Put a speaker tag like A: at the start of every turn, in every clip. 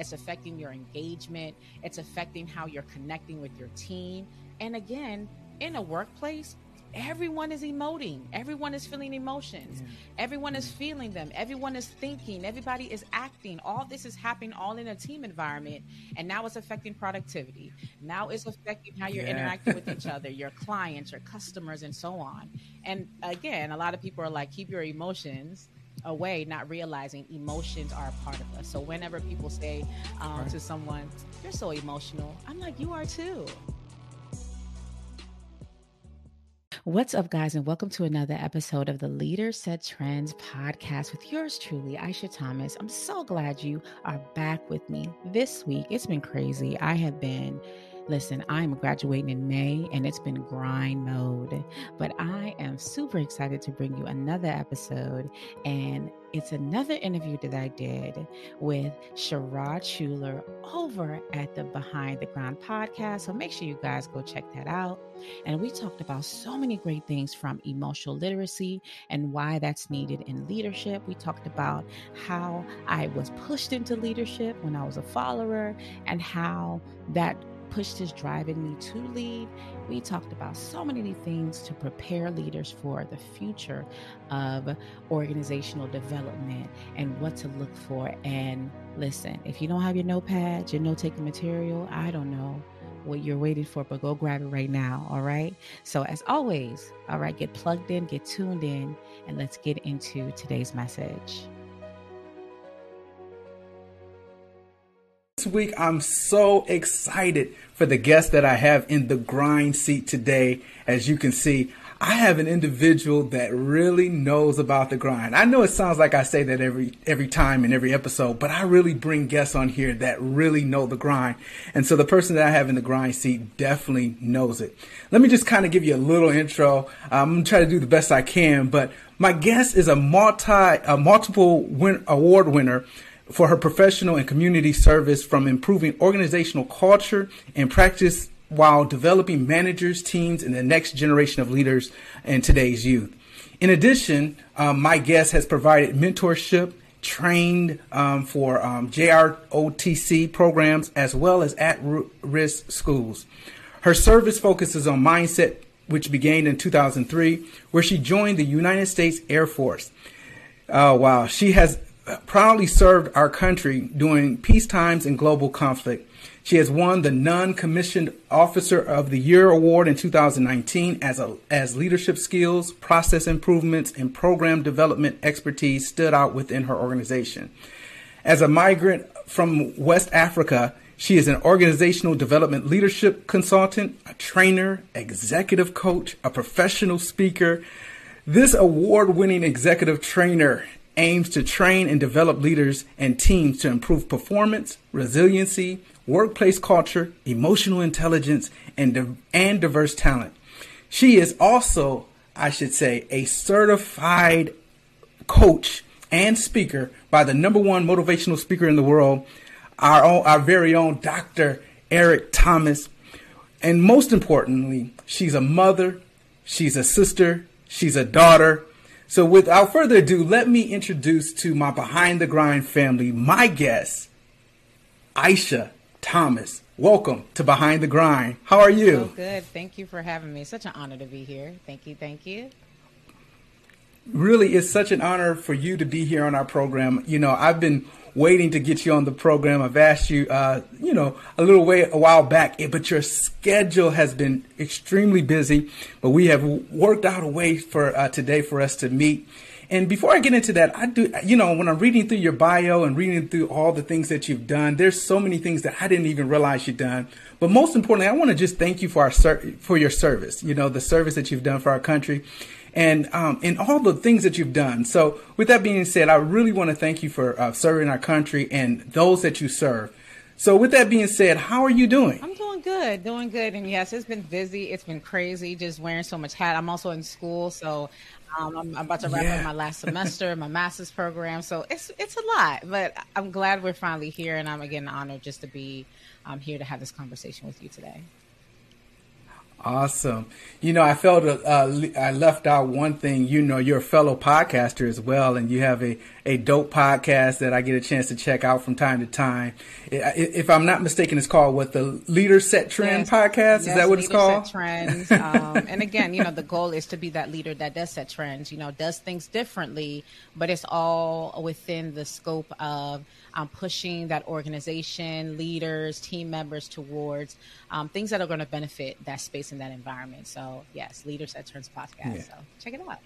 A: it's affecting your engagement, it's affecting how you're connecting with your team. And again, in a workplace, everyone is emoting. Everyone is feeling emotions. Yeah. everyone is feeling them. Everyone is thinking. Everybody is acting. All this is happening all in a team environment. And now it's affecting productivity. Now it's affecting how you're yeah. interacting with each other your clients your customers and so on. And again a lot of people are like keep your emotions away, not realizing emotions are a part of us. So whenever people say um, right. to someone, "You're so emotional," I'm like, "You are too." What's up, guys, and welcome to another episode of the Leader Set Trends podcast with yours truly, Aisha Thomas. I'm so glad you are back with me this week. It's been crazy. I have been Listen, I'm graduating in May and it's been grind mode, but I am super excited to bring you another episode. And it's another interview that I did with Sherrod Schuler over at the Behind the Grind podcast. So make sure you guys go check that out. And we talked about so many great things from emotional literacy and why that's needed in leadership. We talked about how I was pushed into leadership when I was a follower and how that pushed his drive in me to lead. We talked about so many things to prepare leaders for the future of organizational development and what to look for. And listen, if you don't have your notepad, your note taking material, I don't know what you're waiting for, but go grab it right now. All right. So, as always, all right, get plugged in, get tuned in, and let's get into today's message.
B: This week, I'm so excited for the guest that I have in the grind seat today. As you can see, I have an individual that really knows about the grind. I know it sounds like I say that every every time in every episode, but I really bring guests on here that really know the grind. And so the person that I have in the grind seat definitely knows it. Let me just kind of give you a little intro. I'm gonna try to do the best I can, but my guest is a multi a multiple win, award winner for her professional and community service from improving organizational culture and practice while developing managers, teams, and the next generation of leaders in today's youth. In addition, um, my guest has provided mentorship, trained um, for um, JROTC programs as well as at risk schools. Her service focuses on mindset, which began in 2003, where she joined the United States Air Force. Oh, wow. She has proudly served our country during peace times and global conflict. She has won the Non-Commissioned Officer of the Year award in 2019 as a, as leadership skills, process improvements, and program development expertise stood out within her organization. As a migrant from West Africa, she is an organizational development leadership consultant, a trainer, executive coach, a professional speaker. This award winning executive trainer aims to train and develop leaders and teams to improve performance, resiliency, workplace culture, emotional intelligence, and, and diverse talent. She is also, I should say, a certified coach and speaker by the number one motivational speaker in the world, our own, our very own Dr. Eric Thomas. And most importantly, she's a mother, she's a sister, she's a daughter, so without further ado, let me introduce to my Behind the Grind family my guest, Aisha Thomas. Welcome to Behind the Grind. How are you?
A: So good. Thank you for having me. Such an honor to be here. Thank you. Thank you.
B: Really, it's such an honor for you to be here on our program. You know, I've been waiting to get you on the program. I've asked you, uh, you know, a little way a while back, eh, but your schedule has been extremely busy. But we have worked out a way for uh, today for us to meet. And before I get into that, I do, you know, when I'm reading through your bio and reading through all the things that you've done, there's so many things that I didn't even realize you've done. But most importantly, I want to just thank you for our for your service. You know, the service that you've done for our country and um, and all the things that you've done. So, with that being said, I really want to thank you for uh, serving our country and those that you serve. So, with that being said, how are you doing?
A: I'm doing good, doing good. And yes, it's been busy. It's been crazy, just wearing so much hat. I'm also in school, so um, I'm, I'm, about to wrap yeah. up my last semester, my master's program. So it's it's a lot, but I'm glad we're finally here, and I'm again honored just to be um, here to have this conversation with you today.
B: Awesome. You know, I felt uh, I left out one thing. You know, you're a fellow podcaster as well, and you have a, a dope podcast that I get a chance to check out from time to time. If I'm not mistaken, it's called what the Leader Set Trend yes. podcast. Yes, is that what it's called?
A: Set trends. um, and again, you know, the goal is to be that leader that does set trends. You know, does things differently, but it's all within the scope of um, pushing that organization, leaders, team members towards um, things that are going to benefit that space and that environment. So, yes, Leaders Set Trends podcast. Yeah. So, check it out.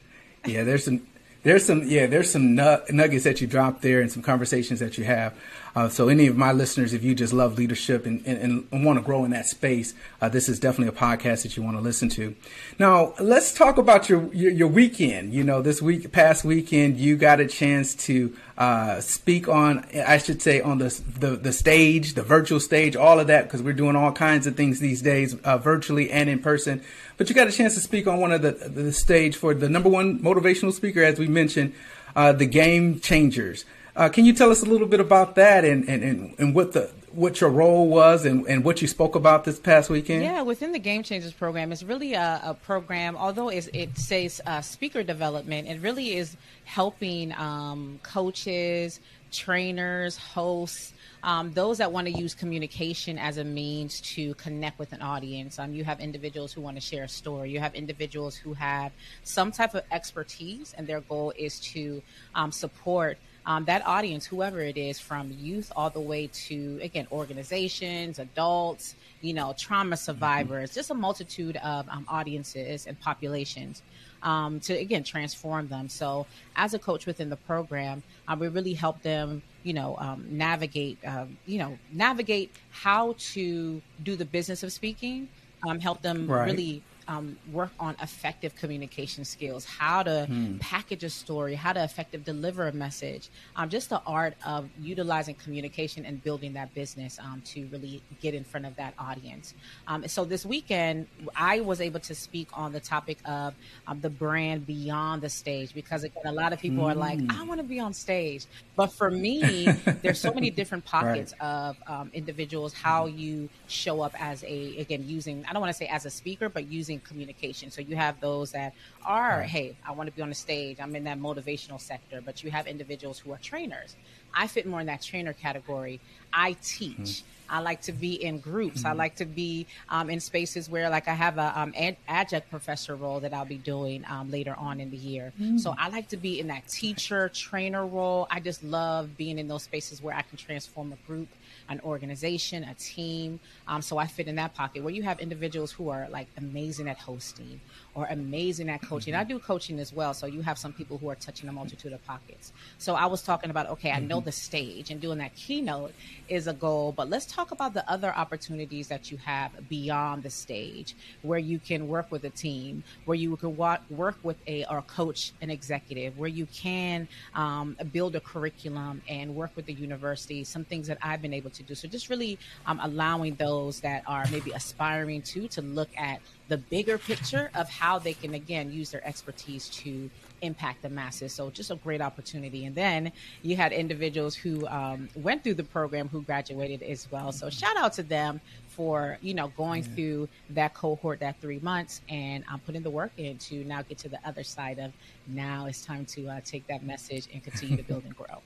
B: yeah, there's some there's some yeah there's some nuggets that you drop there and some conversations that you have. Uh, so any of my listeners if you just love leadership and, and, and want to grow in that space uh, this is definitely a podcast that you want to listen to. Now let's talk about your, your, your weekend. You know this week past weekend you got a chance to uh, speak on i should say on the, the, the stage the virtual stage all of that because we're doing all kinds of things these days uh, virtually and in person but you got a chance to speak on one of the the stage for the number one motivational speaker, as we mentioned, uh, the Game Changers. Uh, can you tell us a little bit about that and, and, and, and what the what your role was and, and what you spoke about this past weekend?
A: Yeah, within the Game Changers program, it's really a, a program, although it says uh, speaker development, it really is helping um, coaches, trainers, hosts, um, those that want to use communication as a means to connect with an audience. Um, you have individuals who want to share a story. You have individuals who have some type of expertise, and their goal is to um, support. Um, that audience, whoever it is, from youth all the way to again organizations, adults, you know, trauma survivors, mm-hmm. just a multitude of um, audiences and populations um, to again transform them. So as a coach within the program, uh, we really help them, you know, um, navigate, um, you know, navigate how to do the business of speaking. Um, help them right. really um, work on effective communication skills, how to hmm. package a story, how to effective deliver a message, um, just the art of utilizing communication and building that business um, to really get in front of that audience. Um, so this weekend, I was able to speak on the topic of um, the brand beyond the stage because again, a lot of people are like, hmm. I want to be on stage, but for me, there's so many different pockets right. of um, individuals how you show up as a again using I don't want to say as a speaker, but using using communication. So you have those that are, hey, I want to be on the stage. I'm in that motivational sector. But you have individuals who are trainers. I fit more in that trainer category. I teach. Mm-hmm. I like to be in groups. Mm-hmm. I like to be um, in spaces where, like, I have a um, ad- adjunct professor role that I'll be doing um, later on in the year. Mm-hmm. So I like to be in that teacher trainer role. I just love being in those spaces where I can transform a group an organization, a team. Um, so I fit in that pocket where you have individuals who are like amazing at hosting or amazing at coaching. Mm-hmm. I do coaching as well. So you have some people who are touching a multitude of pockets. So I was talking about, okay, I know mm-hmm. the stage and doing that keynote is a goal, but let's talk about the other opportunities that you have beyond the stage where you can work with a team, where you can work with a or coach an executive, where you can um, build a curriculum and work with the university, some things that I've been able to do. So just really um, allowing those that are maybe aspiring to, to look at the bigger picture of how they can again use their expertise to impact the masses. So just a great opportunity. And then you had individuals who um, went through the program who graduated as well. So shout out to them for you know going yeah. through that cohort that three months and I'm um, putting the work in to now get to the other side of now it's time to uh, take that message and continue to build and grow.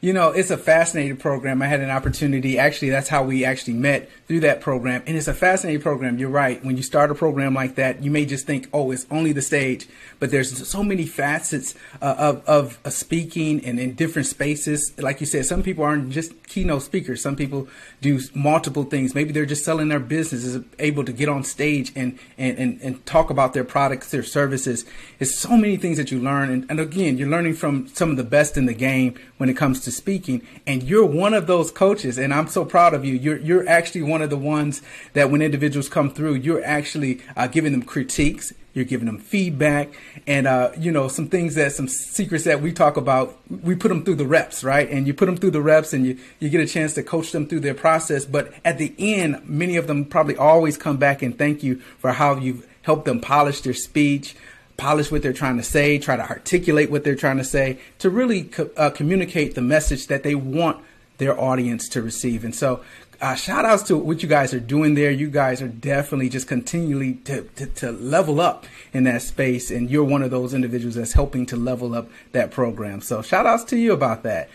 B: You know, it's a fascinating program. I had an opportunity. Actually, that's how we actually met through that program. And it's a fascinating program. You're right. When you start a program like that, you may just think, oh, it's only the stage. But there's so many facets uh, of, of uh, speaking and in different spaces. Like you said, some people aren't just keynote speakers. Some people do multiple things. Maybe they're just selling their business, is able to get on stage and, and, and, and talk about their products, their services. It's so many things that you learn. And, and again, you're learning from some of the best in the game when it comes to to speaking, and you're one of those coaches, and I'm so proud of you. You're you're actually one of the ones that when individuals come through, you're actually uh, giving them critiques. You're giving them feedback, and uh, you know some things that some secrets that we talk about. We put them through the reps, right? And you put them through the reps, and you you get a chance to coach them through their process. But at the end, many of them probably always come back and thank you for how you've helped them polish their speech, polish what they're trying to say, try to articulate what they're trying to say, to really co- uh, communicate the message that they want their audience to receive. And so, uh, shout outs to what you guys are doing there. You guys are definitely just continually to, to, to, level up in that space. And you're one of those individuals that's helping to level up that program. So shout outs to you about that.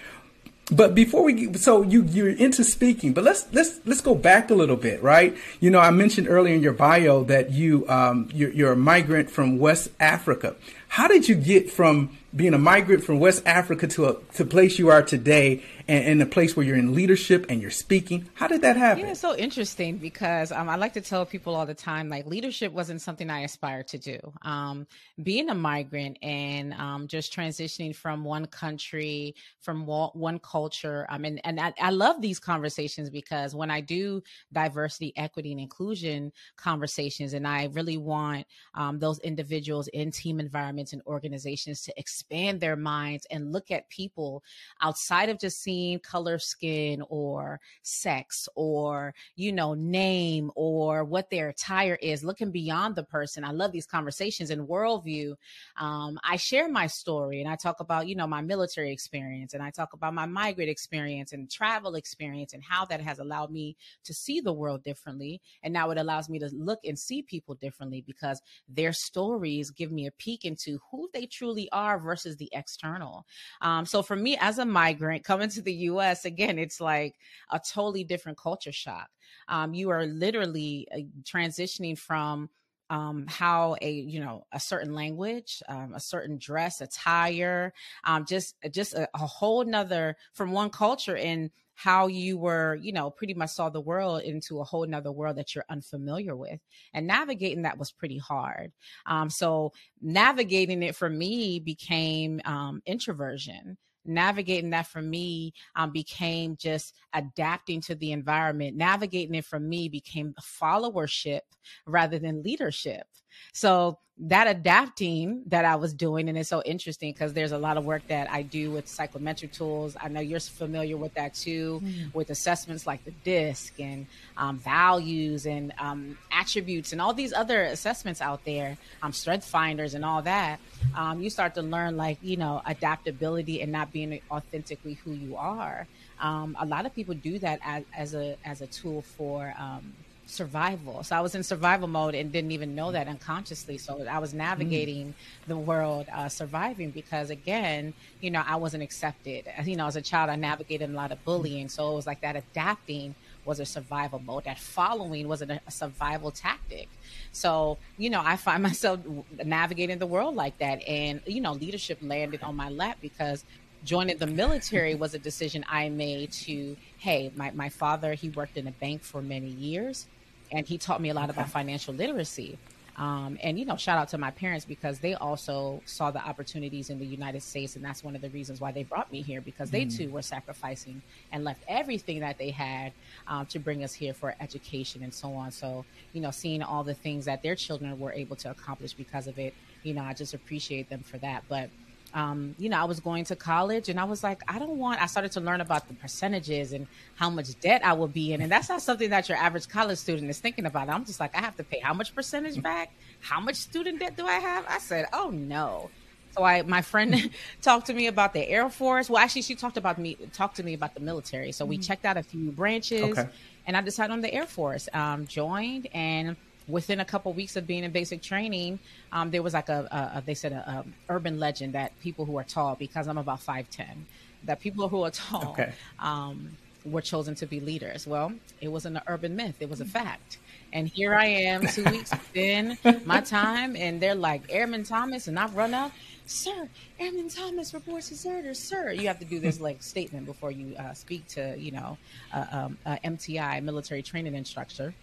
B: But before we, so you, you're into speaking, but let's, let's, let's go back a little bit, right? You know, I mentioned earlier in your bio that you, um, you're, you're a migrant from West Africa. How did you get from being a migrant from West Africa to a to place you are today and, and a place where you're in leadership and you're speaking. How did that happen?
A: Yeah, it's so interesting because um, I like to tell people all the time, like leadership wasn't something I aspired to do. Um, being a migrant and um, just transitioning from one country, from one culture, I mean, and I, I love these conversations because when I do diversity, equity, and inclusion conversations, and I really want um, those individuals in team environments and organizations to expand their minds and look at people outside of just seeing color skin or sex or you know name or what their attire is looking beyond the person. I love these conversations and worldview. Um, i share my story and i talk about you know my military experience and i talk about my migrant experience and travel experience and how that has allowed me to see the world differently. And now it allows me to look and see people differently because their stories give me a peek into who they truly are versus the external um, so for me as a migrant coming to the US, again, it's like a totally different culture shock. Um, you are literally uh, transitioning from um, how a you know a certain language, um, a certain dress, attire, um, just just a, a whole nother from one culture in how you were you know pretty much saw the world into a whole nother world that you're unfamiliar with and navigating that was pretty hard um, so navigating it for me became um, introversion navigating that for me um, became just adapting to the environment. Navigating it for me became followership rather than leadership. So that adapting that I was doing, and it's so interesting because there's a lot of work that I do with psychometric tools. I know you're familiar with that too, mm. with assessments like the DISC and um, values and um, attributes and all these other assessments out there, um, strength finders and all that. Um, you start to learn like you know adaptability and not being authentically who you are. Um, a lot of people do that as, as a as a tool for um, survival. So I was in survival mode and didn't even know that unconsciously. So I was navigating mm. the world, uh, surviving because again, you know, I wasn't accepted. You know, as a child, I navigated a lot of bullying. So it was like that adapting was a survival mode. That following was a, a survival tactic. So, you know, I find myself navigating the world like that. And, you know, leadership landed on my lap because joining the military was a decision I made to, hey, my, my father, he worked in a bank for many years and he taught me a lot about financial literacy. Um, and you know, shout out to my parents because they also saw the opportunities in the United States, and that's one of the reasons why they brought me here because they mm. too were sacrificing and left everything that they had um, to bring us here for education and so on. So, you know, seeing all the things that their children were able to accomplish because of it, you know, I just appreciate them for that. But um, you know, I was going to college and I was like, I don't want, I started to learn about the percentages and how much debt I will be in. And that's not something that your average college student is thinking about. I'm just like, I have to pay how much percentage back? How much student debt do I have? I said, oh no. So I, my friend talked to me about the Air Force. Well, actually, she talked about me, talked to me about the military. So we mm-hmm. checked out a few branches okay. and I decided on the Air Force, um, joined and within a couple of weeks of being in basic training, um, there was like a, a, a they said a, a, urban legend that people who are tall, because I'm about five ten, that people who are tall okay. um, were chosen to be leaders. Well, it wasn't an urban myth; it was a fact. And here I am, two weeks in my time, and they're like Airman Thomas, and I've run up, sir, Airman Thomas reports his deserters, sir. You have to do this like statement before you uh, speak to, you know, uh, um, uh, MTI, military training instructor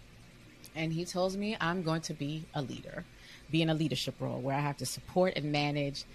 A: and he tells me I'm going to be a leader, be in a leadership role where I have to support and manage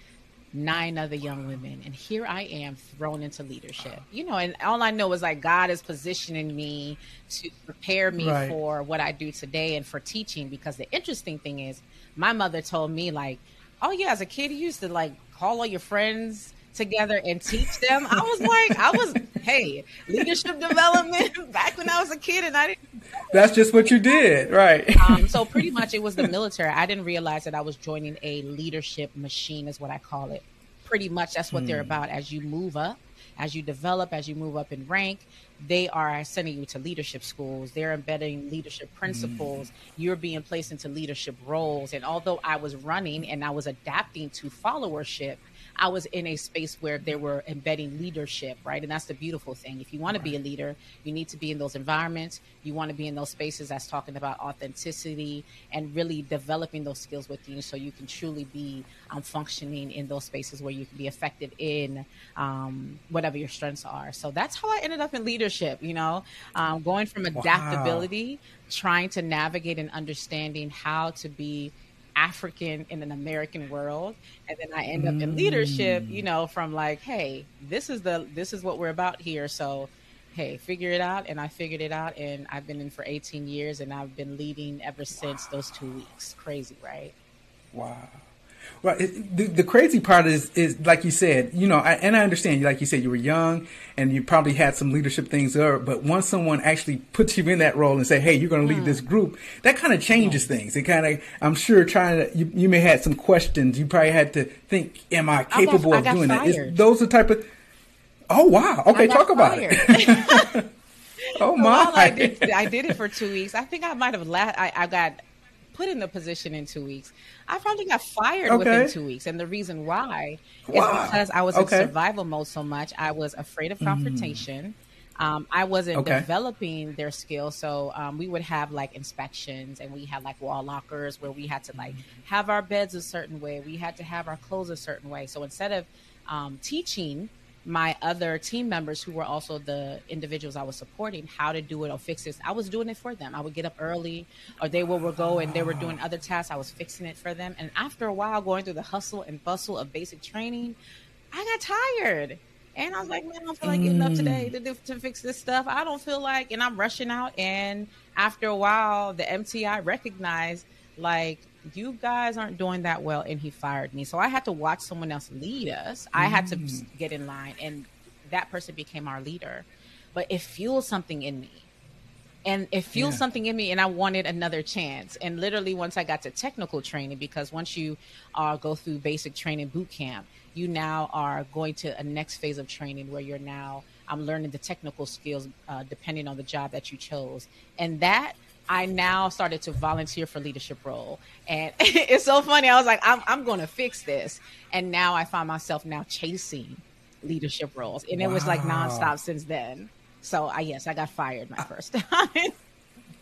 A: nine other young women. And here I am thrown into leadership. You know, and all I know is like God is positioning me to prepare me right. for what I do today and for teaching. Because the interesting thing is, my mother told me, like, oh, yeah, as a kid, you used to like call all your friends together and teach them. I was like, I was, hey, leadership development back when I was a kid, and I didn't.
B: That's just what you did, right?
A: Um, so pretty much, it was the military. I didn't realize that I was joining a leadership machine, is what I call it. Pretty much, that's what mm. they're hmm. about. As you move up as you develop, as you move up in rank, they are sending you to leadership schools. They're embedding leadership principles. Mm. You're being placed into leadership roles. And although I was running and I was adapting to followership, I was in a space where they were embedding leadership, right? And that's the beautiful thing. If you want right. to be a leader, you need to be in those environments. You want to be in those spaces that's talking about authenticity and really developing those skills with you so you can truly be um, functioning in those spaces where you can be effective in um, whatever your strengths are. So that's how I ended up in leadership, you know, um, going from adaptability, wow. trying to navigate and understanding how to be African in an American world, and then I end up in leadership. You mm. know, from like, hey, this is the this is what we're about here. So, hey, figure it out, and I figured it out, and I've been in for 18 years, and I've been leading ever since wow. those two weeks. Crazy, right?
B: Wow. Right. The, the, crazy part is, is like you said, you know, I, and I understand, like you said, you were young and you probably had some leadership things there, but once someone actually puts you in that role and say, hey, you're going to lead mm. this group, that kind of changes things. It kind of, I'm sure trying to, you, you may have had some questions. You probably had to think, am I capable I got, of doing that? Is those the type of, oh, wow. Okay, talk about it. oh my!
A: Well, I did, I did it for two weeks. I think I might have last. I, I got put in the position in two weeks. I probably got fired okay. within two weeks. And the reason why wow. is because I was okay. in survival mode so much. I was afraid of mm. confrontation. Mm. Um, I wasn't okay. developing their skills. So um, we would have like inspections and we had like wall lockers where we had to like have our beds a certain way. We had to have our clothes a certain way. So instead of um, teaching my other team members who were also the individuals I was supporting how to do it or fix this. I was doing it for them. I would get up early or they would go and they were doing other tasks. I was fixing it for them. And after a while going through the hustle and bustle of basic training, I got tired. And I was like, man, I don't feel like getting up today mm. to, do, to fix this stuff. I don't feel like, and I'm rushing out. And after a while, the MTI recognized like you guys aren't doing that well and he fired me. So i had to watch someone else lead us. I had to mm. get in line and that person became our leader. But it fueled something in me. And it fueled yeah. something in me and i wanted another chance. And literally once i got to technical training because once you uh, go through basic training boot camp you now are going to a next phase of training where you're now i'm learning the technical skills uh, depending on the job that you chose. And that I now started to volunteer for leadership role. And it's so funny. I was like, I'm, I'm going to fix this. And now I find myself now chasing leadership roles. And wow. it was like nonstop since then. So I, yes, I got fired my first time.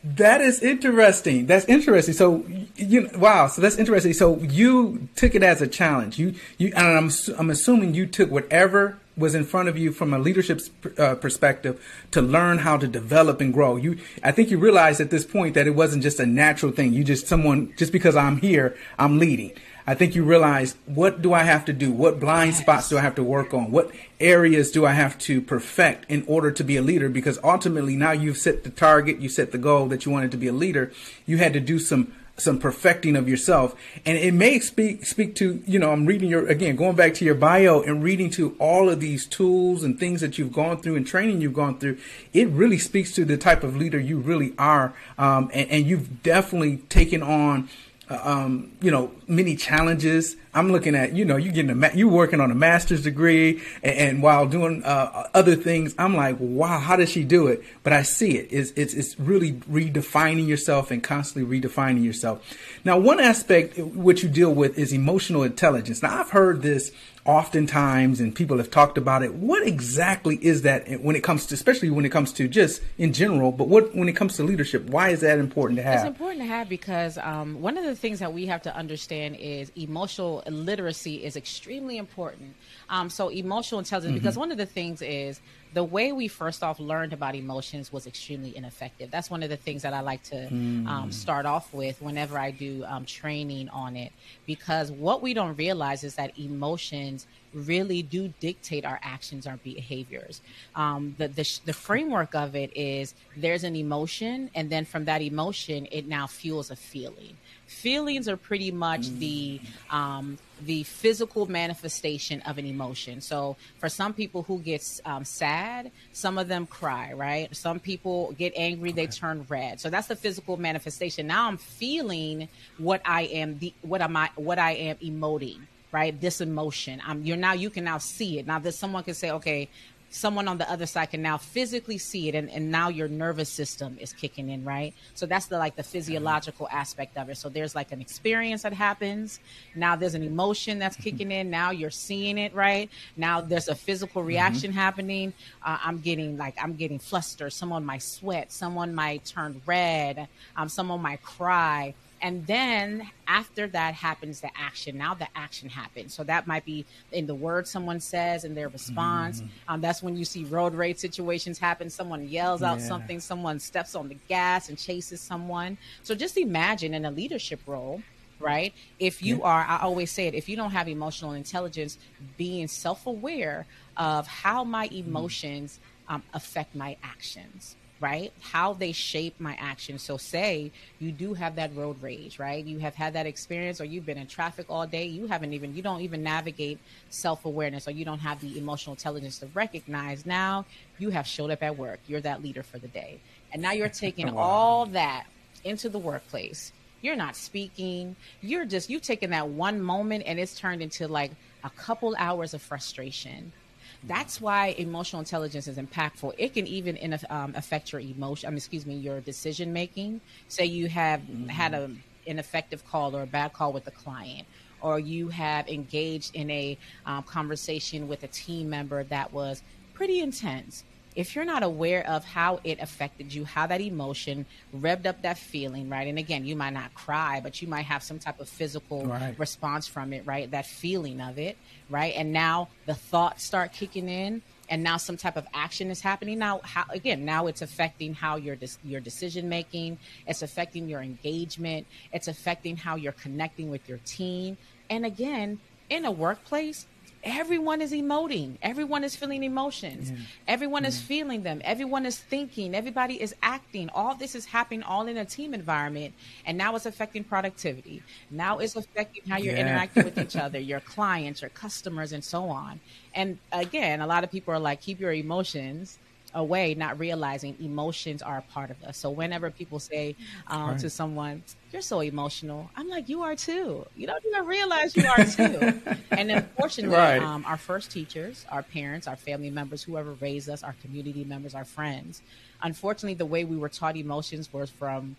B: That is interesting. That's interesting. So you wow. So that's interesting. So you took it as a challenge. You you and I'm I'm assuming you took whatever was in front of you from a leadership uh, perspective to learn how to develop and grow. You, I think you realized at this point that it wasn't just a natural thing. You just someone just because I'm here, I'm leading. I think you realize what do I have to do? What blind spots do I have to work on? What areas do I have to perfect in order to be a leader? Because ultimately now you've set the target, you set the goal that you wanted to be a leader. You had to do some some perfecting of yourself. And it may speak speak to, you know, I'm reading your again, going back to your bio and reading to all of these tools and things that you've gone through and training you've gone through. It really speaks to the type of leader you really are. Um, and, and you've definitely taken on um, you know, many challenges. I'm looking at, you know, you getting a, ma- you working on a master's degree and, and while doing uh, other things. I'm like, wow, how does she do it? But I see it. It's, it's, it's really redefining yourself and constantly redefining yourself. Now, one aspect which you deal with is emotional intelligence. Now, I've heard this oftentimes and people have talked about it. What exactly is that when it comes to, especially when it comes to just in general, but what, when it comes to leadership, why is that important to have?
A: It's important to have because um, one of the things that we have to understand is emotional literacy is extremely important. Um, so emotional intelligence, mm-hmm. because one of the things is the way we first off learned about emotions was extremely ineffective. That's one of the things that I like to mm. um, start off with whenever I do um, training on it, because what we don't realize is that emotions really do dictate our actions, our behaviors. Um, the, the, the framework of it is there's an emotion, and then from that emotion, it now fuels a feeling feelings are pretty much the um, the physical manifestation of an emotion. So for some people who gets um, sad, some of them cry, right? Some people get angry, okay. they turn red. So that's the physical manifestation. Now I'm feeling what I am the what am I what I am emoting right? This emotion. Um, you're now you can now see it. Now that someone can say, okay, someone on the other side can now physically see it and, and now your nervous system is kicking in right? So that's the like the physiological aspect of it. So there's like an experience that happens. Now there's an emotion that's kicking in. Now you're seeing it right? Now there's a physical mm-hmm. reaction mm-hmm. happening. Uh, i'm getting like i'm getting flustered. Someone might sweat. Someone might turn red. Um, someone might cry and then after that happens the action now the action happens so that might be in the word someone says and their response mm. um, that's when you see road rage situations happen someone yells out yeah. something someone steps on the gas and chases someone so just imagine in a leadership role right if you yeah. are i always say it if you don't have emotional intelligence being self-aware of how my mm. emotions um, affect my actions right? How they shape my actions. So, say you do have that road rage, right? You have had that experience, or you've been in traffic all day. You haven't even, you don't even navigate self awareness, or you don't have the emotional intelligence to recognize. Now you have showed up at work. You're that leader for the day. And now you're taking wow. all that into the workplace. You're not speaking. You're just, you've taken that one moment and it's turned into like a couple hours of frustration that's why emotional intelligence is impactful. It can even in, um, affect your emotion. Mean, excuse me, your decision making. Say you have mm-hmm. had a ineffective call or a bad call with a client, or you have engaged in a um, conversation with a team member that was pretty intense if you're not aware of how it affected you, how that emotion revved up that feeling, right? And again, you might not cry, but you might have some type of physical right. response from it, right? That feeling of it, right? And now the thoughts start kicking in and now some type of action is happening now how again now it's affecting how your your decision making it's affecting your engagement it's affecting how you're connecting with your team and again in a workplace everyone is emoting. Everyone is feeling emotions. Yeah. everyone yeah. is feeling them. Everyone is thinking. Everybody is acting. All this is happening all in a team environment and now it's affecting productivity. Now it's affecting how you're yeah. interacting with each other your clients your customers and so on. And again a lot of people are like keep your emotions away, not realizing emotions are a part of us. So whenever people say um, right. to someone, "You're so emotional," I'm like, "You are too." You don't even realize you are too. and unfortunately, right. um, our first teachers, our parents, our family members, whoever raised us, our community members, our friends, unfortunately, the way we were taught emotions was from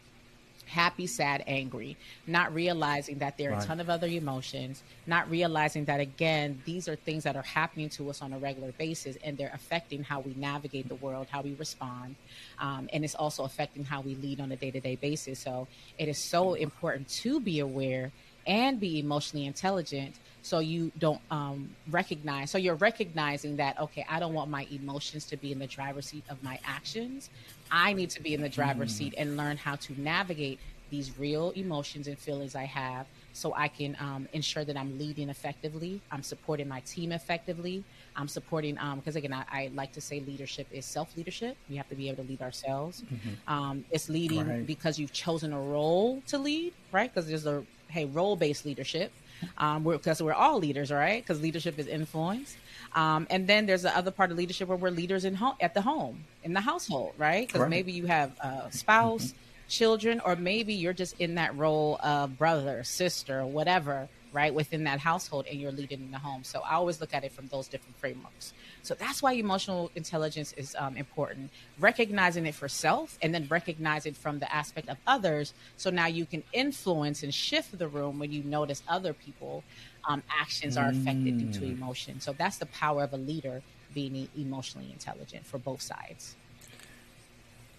A: happy, sad, angry, not realizing that there are right. a ton of other emotions, not realizing that, again, these are things that are happening to us on a regular basis and they're affecting how we navigate the world, how we respond. Um, and it's also affecting how we lead on a day to day basis. So it is so important to be aware and be emotionally intelligent so you don't um, recognize so you're recognizing that okay i don't want my emotions to be in the driver's seat of my actions I need to be in the driver's mm. seat and learn how to navigate these real emotions and feelings I have so I can um, ensure that I'm leading effectively. I'm supporting my team effectively. I'm supporting, because um, again, I, I, like to say leadership is self leadership. We have to be able to lead ourselves. Mm-hmm. Um, it's leading right. because you've chosen a role to lead, right? Because there's a, hey, role based leadership. Because um, we're, we're all leaders, right? Because leadership is influence. Um, and then there's the other part of leadership where we're leaders in home at the home in the household, right? Because right. maybe you have a spouse, mm-hmm. children, or maybe you're just in that role of brother, sister, whatever, right, within that household, and you're leading in the home. So I always look at it from those different frameworks. So that's why emotional intelligence is um, important. Recognizing it for self, and then recognizing from the aspect of others. So now you can influence and shift the room when you notice other people um, actions are affected due to mm. emotion. So that's the power of a leader being emotionally intelligent for both sides.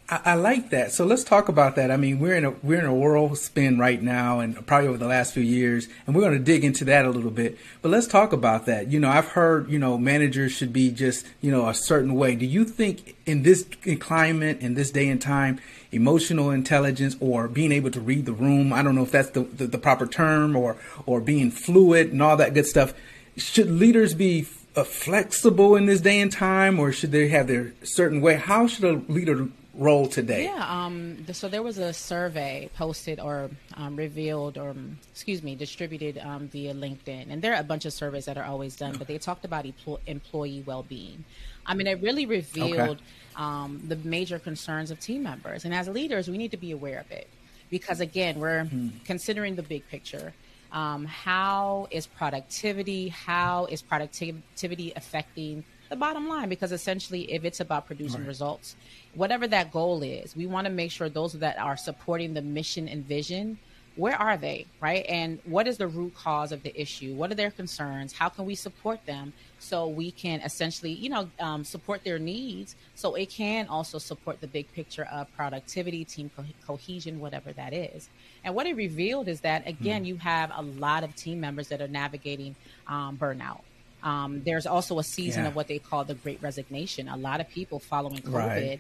B: I, like that. So let's talk about that. I mean, we're in a we're in a world spin right now, and probably over the last few years, and we're going to dig into that a little bit. But let's talk about that. You know, I've heard you know managers should be just you know a certain way. Do you think in this climate, in this day and time, emotional intelligence or being able to read the room. I don't know if that's the, the, the proper term or, or being fluid and all that good stuff. Should leaders be uh, flexible in this day and time or should they have their certain way? How should a leader roll today?
A: Yeah, um, so there was a survey posted or um, revealed or, um, excuse me, distributed um, via LinkedIn. And there are a bunch of surveys that are always done, but they talked about employee well being. I mean, it really revealed okay. um, the major concerns of team members. And as leaders, we need to be aware of it because, again, we're mm-hmm. considering the big picture. Um, how is productivity? How is productivity affecting the bottom line because essentially if it's about producing right. results whatever that goal is we want to make sure those that are supporting the mission and vision where are they right? And what is the root cause of the issue? What are their concerns? How can we support them so we can essentially you know um, support their needs so it can also support the big picture of productivity team co- cohesion whatever that is. And what it revealed is that again mm. you have a lot of team members that are navigating um, burnout um, there's also a season yeah. of what they call the great resignation a lot of people following covid right.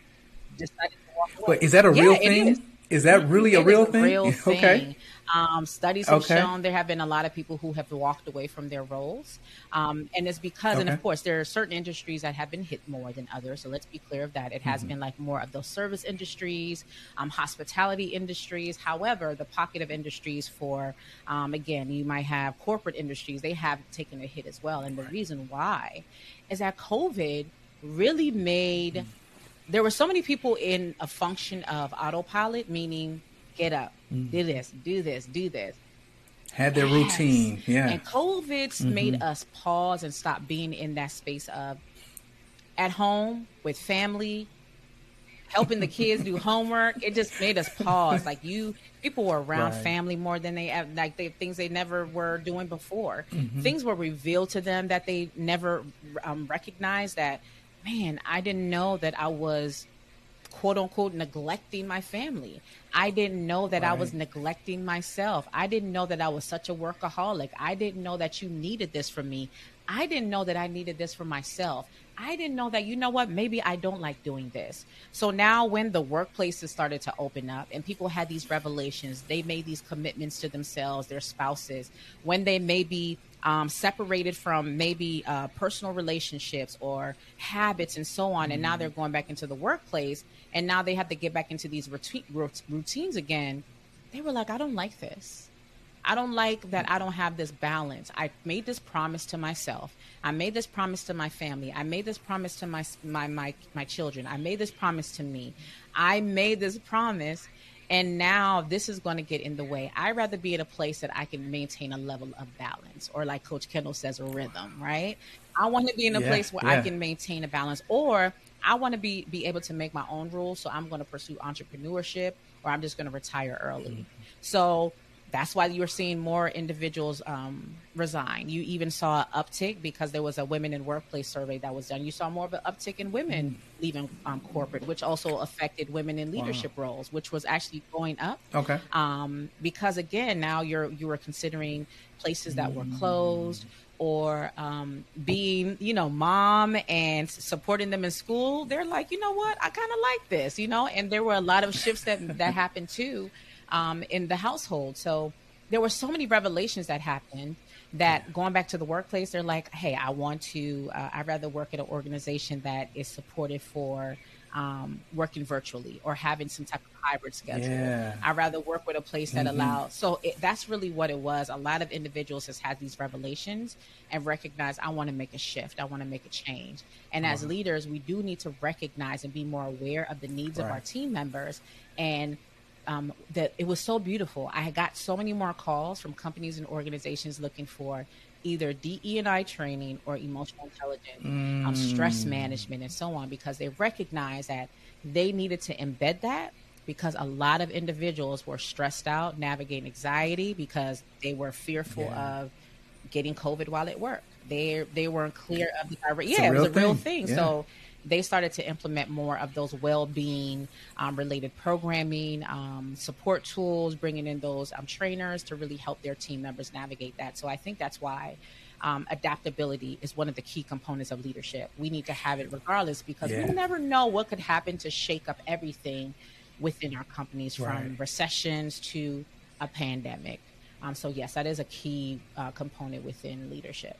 A: decided to walk away
B: Wait, is that a
A: yeah,
B: real thing is that really a real thing?
A: Real thing. okay. Um, studies have okay. shown there have been a lot of people who have walked away from their roles. Um, and it's because, okay. and of course, there are certain industries that have been hit more than others. So let's be clear of that. It has mm-hmm. been like more of those service industries, um, hospitality industries. However, the pocket of industries for, um, again, you might have corporate industries, they have taken a hit as well. And the reason why is that COVID really made. Mm-hmm there were so many people in a function of autopilot, meaning get up, mm. do this, do this, do this.
B: Had their yes. routine, yeah.
A: And COVID mm-hmm. made us pause and stop being in that space of at home with family, helping the kids do homework. It just made us pause. Like you, people were around right. family more than they like they, things they never were doing before. Mm-hmm. Things were revealed to them that they never um, recognized. That man, I didn't know that I was quote unquote neglecting my family. I didn't know that right. I was neglecting myself. I didn't know that I was such a workaholic. I didn't know that you needed this from me. I didn't know that I needed this for myself. I didn't know that, you know what, maybe I don't like doing this. So now, when the workplaces started to open up and people had these revelations, they made these commitments to themselves, their spouses, when they maybe um, separated from maybe uh, personal relationships or habits and so on. And now mm-hmm. they're going back into the workplace and now they have to get back into these routine, routines again. They were like, I don't like this. I don't like that I don't have this balance. I made this promise to myself. I made this promise to my family. I made this promise to my my my, my children. I made this promise to me. I made this promise and now this is going to get in the way. I'd rather be at a place that I can maintain a level of balance, or like Coach Kendall says, a rhythm, right? I want to be in a yeah, place where yeah. I can maintain a balance, or I want to be be able to make my own rules. So I'm going to pursue entrepreneurship, or I'm just going to retire early. Mm-hmm. So that's why you're seeing more individuals um, resign. You even saw an uptick because there was a women in workplace survey that was done. You saw more of an uptick in women mm. leaving um, corporate, which also affected women in leadership wow. roles, which was actually going up.
B: Okay.
A: Um, because again, now you're you were considering places that were closed or um, being, you know, mom and supporting them in school. They're like, you know what, I kind of like this, you know. And there were a lot of shifts that that happened too um, in the household. So there were so many revelations that happened that going back to the workplace, they're like, hey, I want to, uh, I'd rather work at an organization that is supportive for um, working virtually or having some type of hybrid schedule. Yeah. I'd rather work with a place that mm-hmm. allows. So it, that's really what it was. A lot of individuals has had these revelations and recognize I want to make a shift. I want to make a change. And as leaders, we do need to recognize and be more aware of the needs right. of our team members and um, that it was so beautiful. I got so many more calls from companies and organizations looking for either DE and I training or emotional intelligence, mm. um, stress management, and so on, because they recognized that they needed to embed that because a lot of individuals were stressed out, navigating anxiety because they were fearful yeah. of getting COVID while at work. They they weren't clear of the yeah, it was a real thing. thing. Yeah. So they started to implement more of those well-being um, related programming um, support tools bringing in those um, trainers to really help their team members navigate that so i think that's why um, adaptability is one of the key components of leadership we need to have it regardless because yeah. we never know what could happen to shake up everything within our companies right. from recessions to a pandemic um, so yes that is a key uh, component within leadership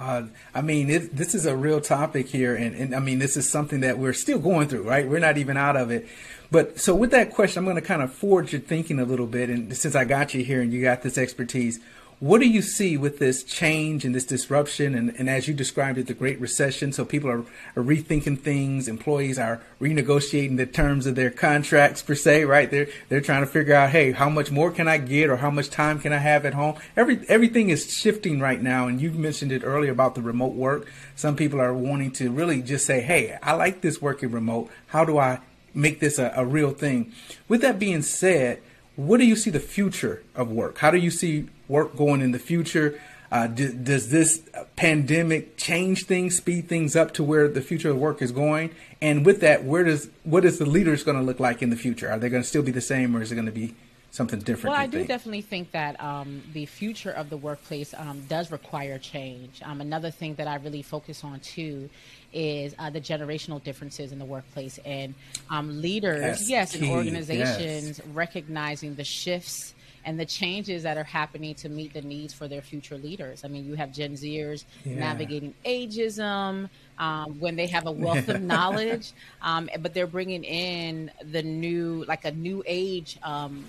B: uh, I mean, it, this is a real topic here, and, and, I mean, this is something that we're still going through, right? We're not even out of it. But so, with that question, I'm going to kind of forge your thinking a little bit. And since I got you here and you got this expertise, what do you see with this change and this disruption? And, and as you described it, the Great Recession. So people are, are, rethinking things. Employees are renegotiating the terms of their contracts per se, right? They're they're trying to figure out, hey, how much more can I get, or how much time can I have at home? Every everything is shifting right now. And you mentioned it earlier about the remote work. Some people are wanting to really just say, hey, I like this working remote. How do I make this a, a real thing? With that being said what do you see the future of work? How do you see work going in the future? Uh, do, does this pandemic change things, speed things up to where the future of work is going? And with that, where does what is the leaders going to look like in the future? Are they going to still be the same, or is it going to be something different?
A: Well, I do
B: think?
A: definitely think that um, the future of the workplace um, does require change. Um, another thing that I really focus on too is uh, the generational differences in the workplace and um, leaders, yes, and organizations yes. recognizing the shifts and the changes that are happening to meet the needs for their future leaders. I mean, you have Gen Zers yeah. navigating ageism um, when they have a wealth of knowledge, um, but they're bringing in the new, like a new age um,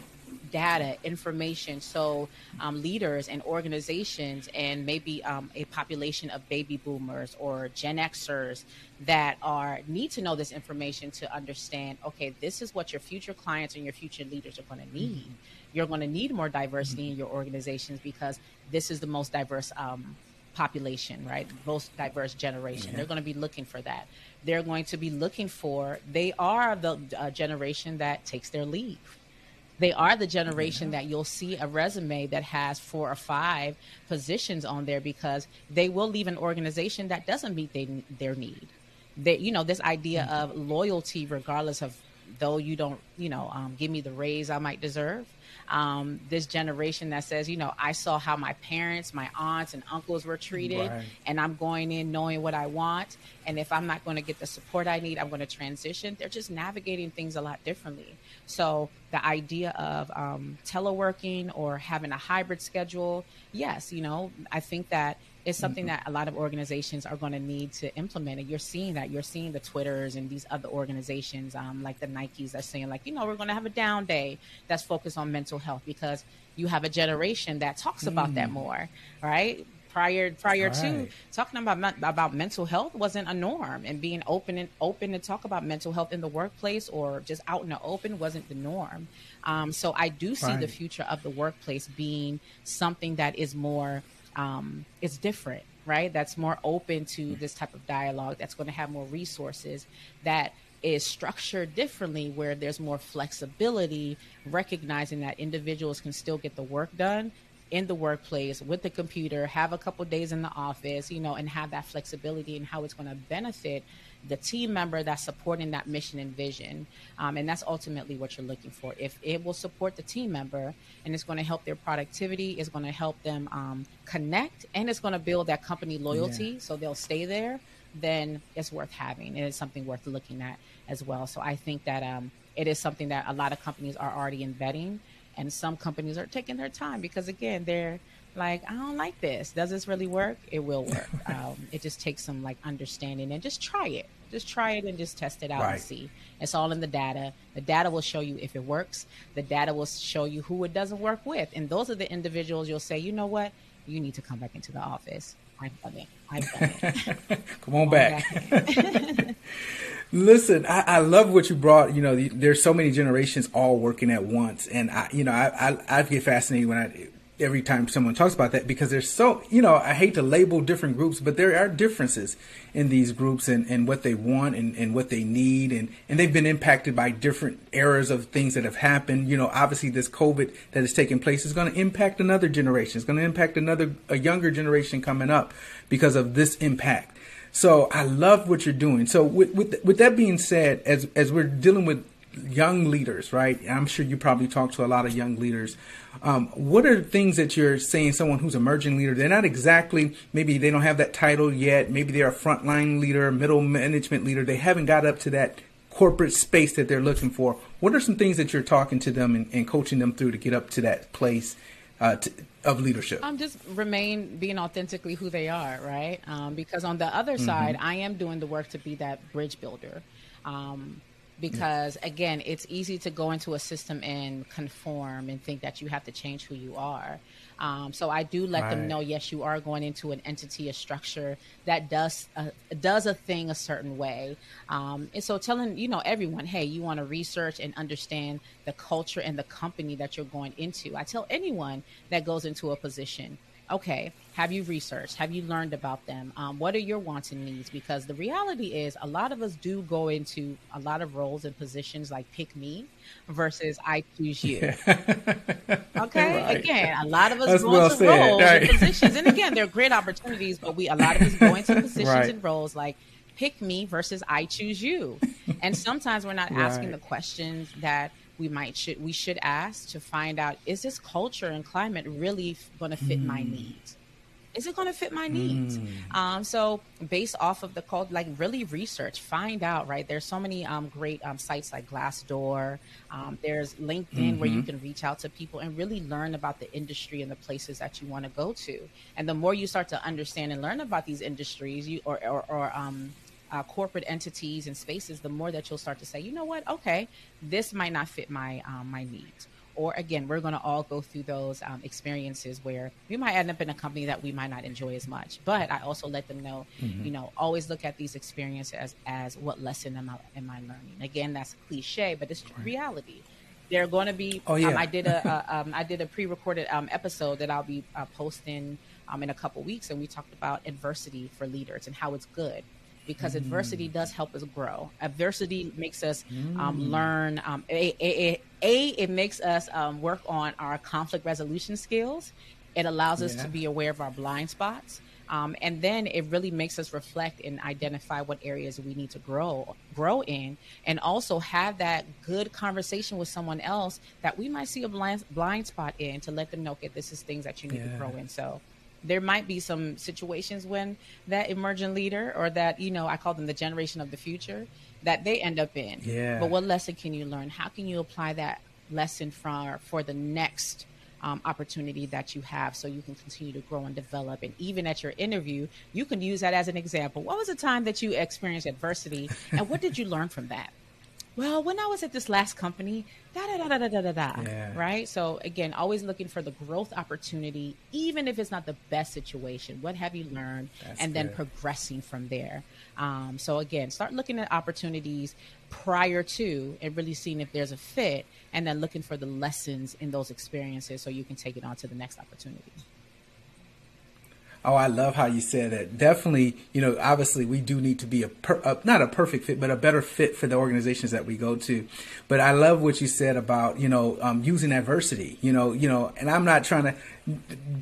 A: data, information. So um, leaders and organizations, and maybe um, a population of baby boomers or Gen Xers that are need to know this information to understand. Okay, this is what your future clients and your future leaders are going to need. Mm-hmm. You're going to need more diversity mm-hmm. in your organizations because this is the most diverse. Um, population, right? Most diverse generation. Yeah. They're going to be looking for that. They're going to be looking for, they are the uh, generation that takes their leave they are the generation that you'll see a resume that has four or five positions on there because they will leave an organization that doesn't meet they, their need. That you know this idea mm-hmm. of loyalty, regardless of though you don't you know um, give me the raise I might deserve um, this generation that says, you know, I saw how my parents, my aunts, and uncles were treated, right. and I'm going in knowing what I want. And if I'm not going to get the support I need, I'm going to transition. They're just navigating things a lot differently. So the idea of um, teleworking or having a hybrid schedule, yes, you know, I think that is something mm-hmm. that a lot of organizations are going to need to implement. And you're seeing that. You're seeing the Twitters and these other organizations, um, like the Nikes, are saying, like, you know, we're going to have a down day that's focused on mental health because you have a generation that talks about that mm. more, right? Prior prior right. to talking about about mental health wasn't a norm, and being open and open to talk about mental health in the workplace or just out in the open wasn't the norm. Um, so I do see right. the future of the workplace being something that is more um, it's different, right? That's more open to this type of dialogue. That's going to have more resources. That is structured differently, where there's more flexibility, recognizing that individuals can still get the work done in the workplace with the computer, have a couple days in the office, you know, and have that flexibility and how it's going to benefit the team member that's supporting that mission and vision. Um, and that's ultimately what you're looking for. If it will support the team member and it's going to help their productivity, it's going to help them um, connect, and it's going to build that company loyalty yeah. so they'll stay there, then it's worth having. And it's something worth looking at as well. So I think that um, it is something that a lot of companies are already embedding. And some companies are taking their time because, again, they're like i don't like this. Does this really work? It will work. Um, it just takes some like understanding and just try it. Just try it and just test it out right. and see. It's all in the data. The data will show you if it works. The data will show you who it doesn't work with. And those are the individuals you'll say you know what? You need to come back into the office. I've done it. I've done it.
B: Come on back, back. Listen, I, I, love what you brought. You know, there's so many generations all working at once, and I, you know, I, I, I get fascinated when I every time someone talks about that because there's so you know i hate to label different groups but there are differences in these groups and, and what they want and, and what they need and, and they've been impacted by different eras of things that have happened. You know obviously this covid that is taking place is going to impact another generation. It's going to impact another a younger generation coming up because of this impact. So i love what you're doing. So with with, with that being said as as we're dealing with young leaders, right? I'm sure you probably talk to a lot of young leaders. Um, what are things that you're saying someone who's emerging leader? They're not exactly, maybe they don't have that title yet. Maybe they're a frontline leader, middle management leader. They haven't got up to that corporate space that they're looking for. What are some things that you're talking to them and, and coaching them through to get up to that place uh, to, of leadership?
A: I'm just remain being authentically who they are, right? Um, because on the other mm-hmm. side, I am doing the work to be that bridge builder. Um, because again it's easy to go into a system and conform and think that you have to change who you are um, so I do let right. them know, yes, you are going into an entity, a structure that does uh, does a thing a certain way. Um, and so telling you know everyone, hey, you want to research and understand the culture and the company that you're going into. I tell anyone that goes into a position, okay, have you researched? Have you learned about them? Um, what are your wants and needs? Because the reality is, a lot of us do go into a lot of roles and positions like pick me versus I choose you. Yeah. Okay, right. again, a lot of us That's go well into said. roles right. and positions, and again, they're great opportunities, but we a lot of us go into positions right. and roles like pick me versus I choose you, and sometimes we're not asking the questions that we might should we should ask to find out is this culture and climate really going to fit mm. my needs is it going to fit my needs mm. um, so based off of the code like really research find out right there's so many um, great um, sites like glassdoor um, there's linkedin mm-hmm. where you mm-hmm. can reach out to people and really learn about the industry and the places that you want to go to and the more you start to understand and learn about these industries you or, or, or um, uh, corporate entities and spaces, the more that you'll start to say, you know what, okay, this might not fit my um, my needs. Or again, we're going to all go through those um, experiences where we might end up in a company that we might not enjoy as much. But I also let them know, mm-hmm. you know, always look at these experiences as, as what lesson am I, am I learning? Again, that's cliche, but it's right. reality. They're going to be. Oh yeah. Um, I did a, a um, I did a pre-recorded um, episode that I'll be uh, posting um, in a couple weeks, and we talked about adversity for leaders and how it's good because mm. adversity does help us grow. Adversity makes us um, mm. learn. Um, a, a, a, it makes us um, work on our conflict resolution skills. It allows us yeah. to be aware of our blind spots. Um, and then it really makes us reflect and identify what areas we need to grow grow in and also have that good conversation with someone else that we might see a blind blind spot in to let them know okay this is things that you need yeah. to grow in so there might be some situations when that emerging leader or that you know i call them the generation of the future that they end up in. Yeah. But what lesson can you learn? How can you apply that lesson for for the next um, opportunity that you have so you can continue to grow and develop? And even at your interview you can use that as an example. What was the time that you experienced adversity and what did you learn from that well, when I was at this last company, da da da da da da da. Yeah. Right. So again, always looking for the growth opportunity, even if it's not the best situation. What have you learned, That's and good. then progressing from there. Um, so again, start looking at opportunities prior to and really seeing if there's a fit, and then looking for the lessons in those experiences so you can take it on to the next opportunity.
B: Oh, I love how you said that. Definitely, you know, obviously we do need to be a, per, a, not a perfect fit, but a better fit for the organizations that we go to. But I love what you said about you know um, using adversity. You know, you know, and I'm not trying to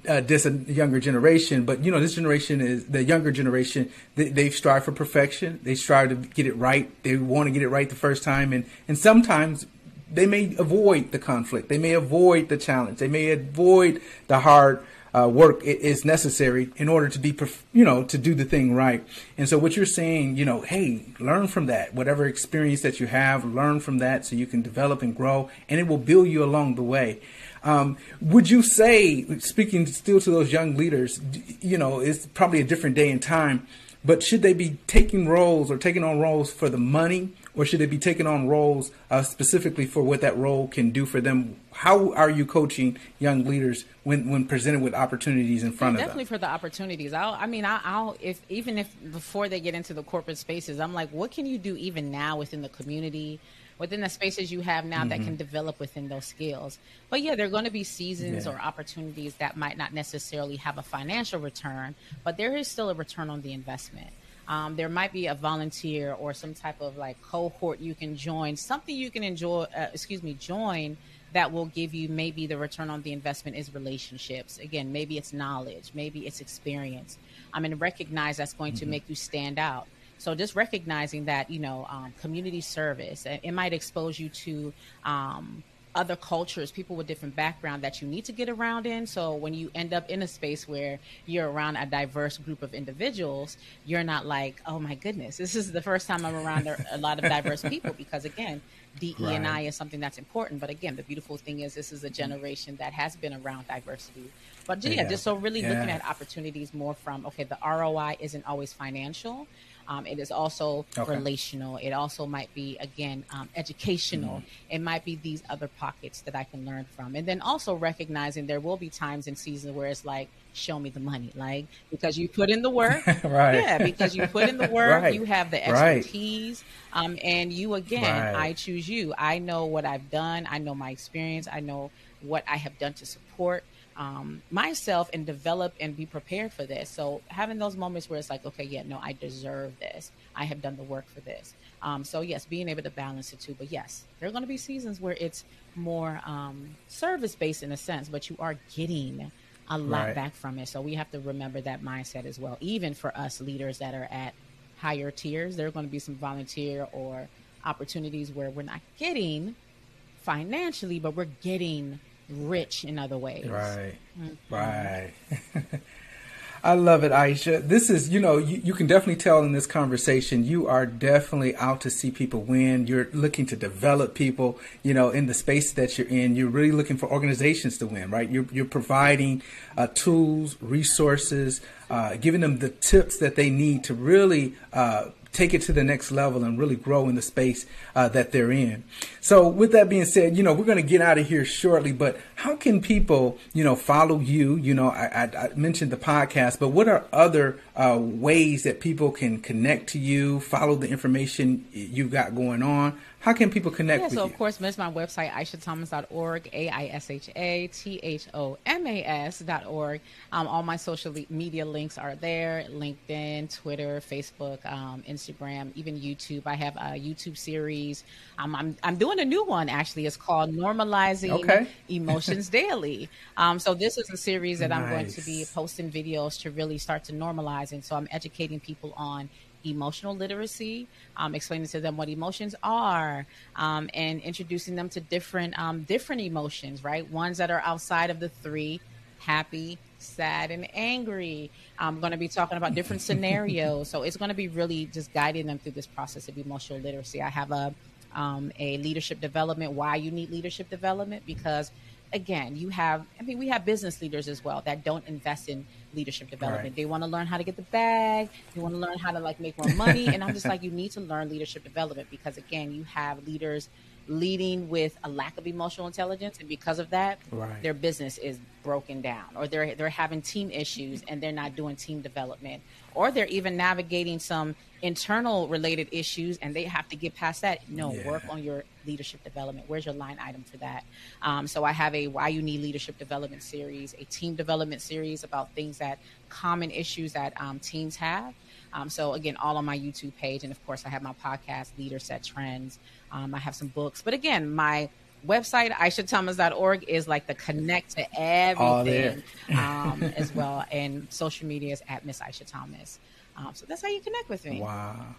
B: uh, diss a younger generation, but you know, this generation is the younger generation. They, they strive for perfection. They strive to get it right. They want to get it right the first time, and and sometimes they may avoid the conflict. They may avoid the challenge. They may avoid the hard uh, work is necessary in order to be, you know, to do the thing right. And so what you're saying, you know, hey, learn from that. Whatever experience that you have, learn from that so you can develop and grow, and it will build you along the way. Um, would you say, speaking still to those young leaders, you know, it's probably a different day and time, but should they be taking roles or taking on roles for the money, or should they be taking on roles uh, specifically for what that role can do for them? How are you coaching young leaders when, when presented with opportunities in front
A: yeah,
B: of
A: definitely them? Definitely for the opportunities. I'll, I mean, I'll, I'll, if even if before they get into the corporate spaces, I'm like, what can you do even now within the community? within the spaces you have now mm-hmm. that can develop within those skills. But yeah, there are going to be seasons yeah. or opportunities that might not necessarily have a financial return, but there is still a return on the investment. Um, there might be a volunteer or some type of like cohort you can join, something you can enjoy, uh, excuse me, join that will give you maybe the return on the investment is relationships. Again, maybe it's knowledge, maybe it's experience. I mean, recognize that's going mm-hmm. to make you stand out. So just recognizing that, you know, um, community service, it might expose you to um, other cultures, people with different background that you need to get around in. So when you end up in a space where you're around a diverse group of individuals, you're not like, oh my goodness, this is the first time I'm around a, a lot of diverse people because again, DE right. and I is something that's important. But again, the beautiful thing is this is a mm-hmm. generation that has been around diversity. But yeah, yeah. just so really yeah. looking at opportunities more from okay, the ROI isn't always financial, Um, it is also okay. relational. It also might be, again, um, educational. Mm-hmm. It might be these other pockets that I can learn from. And then also recognizing there will be times and seasons where it's like, show me the money. Like, because you put in the work.
B: right.
A: Yeah, because you put in the work, right. you have the expertise. Right. Um, and you, again, right. I choose you. I know what I've done, I know my experience, I know what I have done to support um, myself and develop and be prepared for this. So having those moments where it's like, okay, yeah, no, I deserve this. I have done the work for this. Um, so yes, being able to balance it too. But yes, there are going to be seasons where it's more um, service based in a sense, but you are getting a lot right. back from it. So we have to remember that mindset as well. Even for us leaders that are at higher tiers, there are going to be some volunteer or opportunities where we're not getting financially, but we're getting rich in other ways.
B: Right. Mm-hmm. Right. I love it, Aisha. This is, you know, you, you, can definitely tell in this conversation, you are definitely out to see people win. You're looking to develop people, you know, in the space that you're in. You're really looking for organizations to win, right? You're, you're providing uh, tools, resources, uh, giving them the tips that they need to really uh, take it to the next level and really grow in the space uh, that they're in. So, with that being said, you know, we're going to get out of here shortly, but how can people, you know, follow you? You know, I, I, I mentioned the podcast, but what are other uh, ways that people can connect to you, follow the information you've got going on? How can people connect
A: yeah,
B: with
A: so
B: you?
A: of course, miss my website, aishathomas.org, A-I-S-H-A-T-H-O-M-A-S dot org. Um, all my social media links are there, LinkedIn, Twitter, Facebook, um, Instagram, even YouTube. I have a YouTube series. Um, I'm, I'm doing a new one, actually. It's called Normalizing okay. Emotions Daily. Um, so this is a series that nice. I'm going to be posting videos to really start to normalize. And so I'm educating people on emotional literacy, um, explaining to them what emotions are, um, and introducing them to different um, different emotions, right? Ones that are outside of the three: happy, sad, and angry. I'm going to be talking about different scenarios, so it's going to be really just guiding them through this process of emotional literacy. I have a um, a leadership development. Why you need leadership development because again, you have, I mean, we have business leaders as well that don't invest in leadership development. Right. They want to learn how to get the bag. They want to learn how to like make more money. and I'm just like, you need to learn leadership development because again, you have leaders leading with a lack of emotional intelligence, and because of that, right. their business is broken down, or they're they're having team issues and they're not doing team development, or they're even navigating some internal related issues and they have to get past that. No, yeah. work on your leadership development. Where's your line item for that? Um, so I have a why you need leadership development series, a team development series about things that common issues that um, teams have. Um, so again, all on my YouTube page, and of course, I have my podcast, Leaders Set Trends. Um, I have some books, but again, my website aishathomas.org is like the connect to everything um, as well, and social media is at Miss Aisha Thomas. Um, so that's how you connect with me.
B: Wow.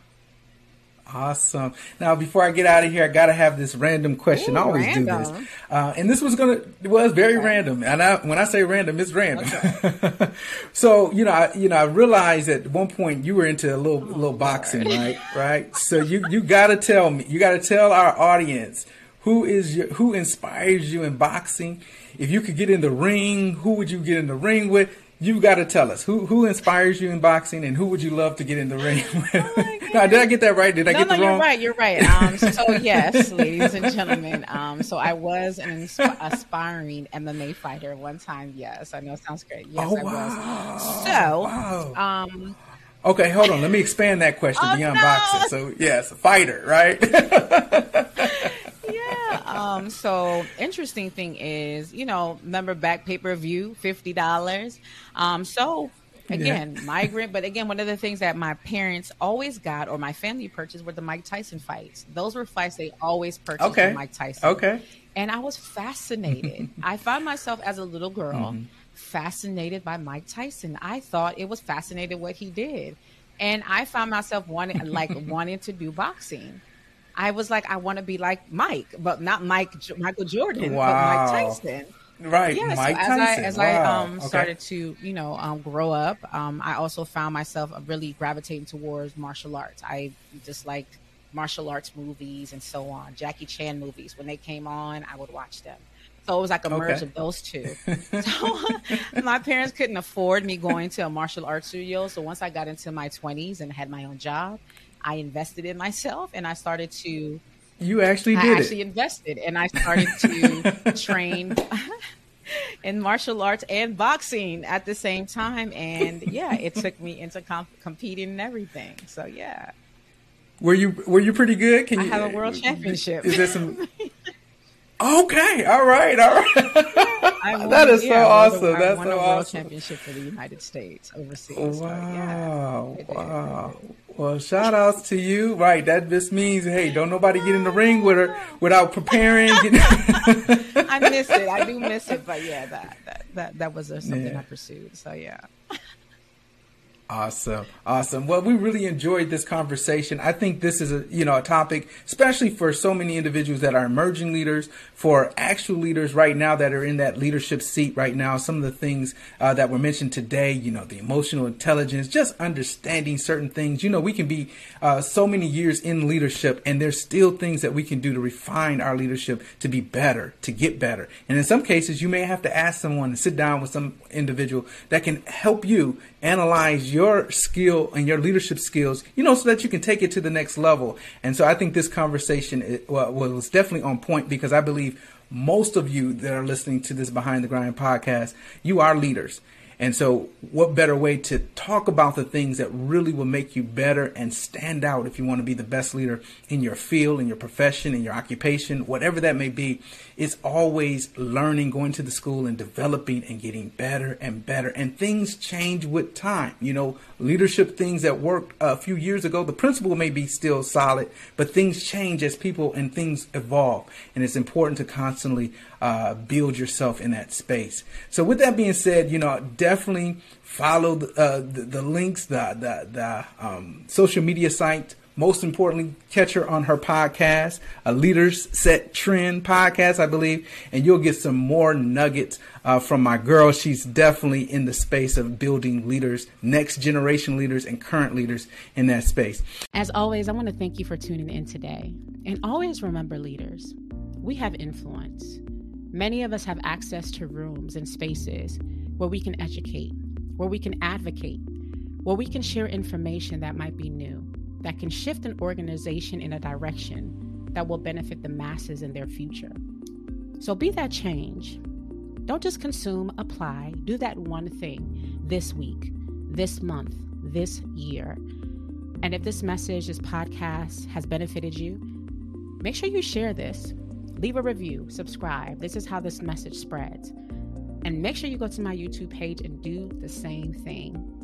B: Awesome. Now, before I get out of here, I gotta have this random question. Ooh, I always random. do this, uh, and this was gonna it was very okay. random. And I, when I say random, it's random. Okay. so you know, I, you know, I realized at one point you were into a little oh, little boxing, right? Right. So you you gotta tell me, you gotta tell our audience who is your, who inspires you in boxing. If you could get in the ring, who would you get in the ring with? You got to tell us who who inspires you in boxing and who would you love to get in the ring with? Oh did I get that right? Did I
A: no,
B: get
A: no,
B: the wrong?
A: You're right. You're right. Um, so yes, ladies and gentlemen. Um, so I was an aspiring MMA fighter one time. Yes, I know it sounds great. Yes,
B: oh,
A: I
B: wow.
A: was. So, wow. um.
B: Okay, hold on. Let me expand that question oh, beyond no. boxing. So, yes, fighter, right?
A: Um, so interesting thing is, you know, remember back pay per view, fifty dollars. Um, so again, yeah. migrant, but again, one of the things that my parents always got or my family purchased were the Mike Tyson fights. Those were fights they always purchased okay. Mike Tyson.
B: Okay.
A: And I was fascinated. I found myself as a little girl mm-hmm. fascinated by Mike Tyson. I thought it was fascinating what he did. And I found myself wanting like wanting to do boxing. I was like, I want to be like Mike, but not Mike Michael Jordan, wow. but Mike Tyson.
B: Right,
A: yeah.
B: Mike
A: so as
B: Tyson.
A: I as wow. I um, okay. started to you know um, grow up, um, I also found myself really gravitating towards martial arts. I just liked martial arts movies and so on. Jackie Chan movies when they came on, I would watch them. So it was like a merge okay. of those two. So my parents couldn't afford me going to a martial arts studio. So once I got into my 20s and had my own job, I invested in myself and I started to.
B: You actually did.
A: I actually invested and I started to train in martial arts and boxing at the same time. And yeah, it took me into comp- competing and everything. So yeah.
B: Were you were you pretty good?
A: Can I you have a world uh, championship?
B: Is there some? Okay, all right, all right. that is so awesome. A, That's
A: won
B: so
A: a
B: awesome.
A: world championship for the United States overseas.
B: Wow, so, yeah, wow. Well, shout outs to you. Right, that just means hey, don't nobody get in the ring with her without preparing.
A: I miss it. I do miss it, but yeah, that that that, that was something yeah. I pursued. So yeah.
B: Awesome. Awesome. Well, we really enjoyed this conversation. I think this is a, you know, a topic, especially for so many individuals that are emerging leaders, for actual leaders right now that are in that leadership seat right now. Some of the things uh, that were mentioned today, you know, the emotional intelligence, just understanding certain things. You know, we can be uh, so many years in leadership and there's still things that we can do to refine our leadership to be better, to get better. And in some cases, you may have to ask someone to sit down with some individual that can help you analyze your skill and your leadership skills, you know, so that you can take it to the next level. And so I think this conversation was definitely on point because I believe most of you that are listening to this Behind the Grind podcast, you are leaders. And so, what better way to talk about the things that really will make you better and stand out if you want to be the best leader in your field, in your profession, in your occupation, whatever that may be? It's always learning, going to the school and developing and getting better and better. And things change with time. You know, leadership things that worked a few years ago, the principle may be still solid, but things change as people and things evolve. And it's important to constantly uh, build yourself in that space. So, with that being said, you know, definitely follow the, uh, the, the, links, the, the, the um, social media site. Most importantly, catch her on her podcast, a Leaders Set Trend podcast, I believe, and you'll get some more nuggets uh, from my girl. She's definitely in the space of building leaders, next generation leaders, and current leaders in that space.
A: As always, I want to thank you for tuning in today. And always remember, leaders, we have influence. Many of us have access to rooms and spaces where we can educate, where we can advocate, where we can share information that might be new, that can shift an organization in a direction that will benefit the masses in their future. So be that change. Don't just consume, apply, do that one thing this week, this month, this year. And if this message, this podcast has benefited you, make sure you share this leave a review, subscribe. This is how this message spreads. And make sure you go to my YouTube page and do the same thing.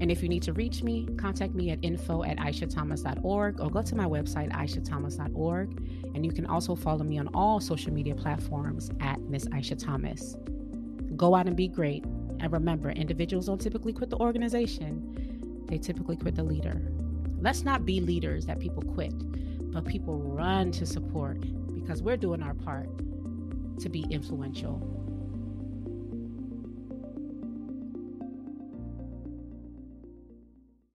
A: And if you need to reach me, contact me at info at aishathomas.org or go to my website, aishathomas.org. And you can also follow me on all social media platforms at Miss Aisha Thomas. Go out and be great. And remember, individuals don't typically quit the organization, they typically quit the leader. Let's not be leaders that people quit, but people run to support because we're doing our part to be influential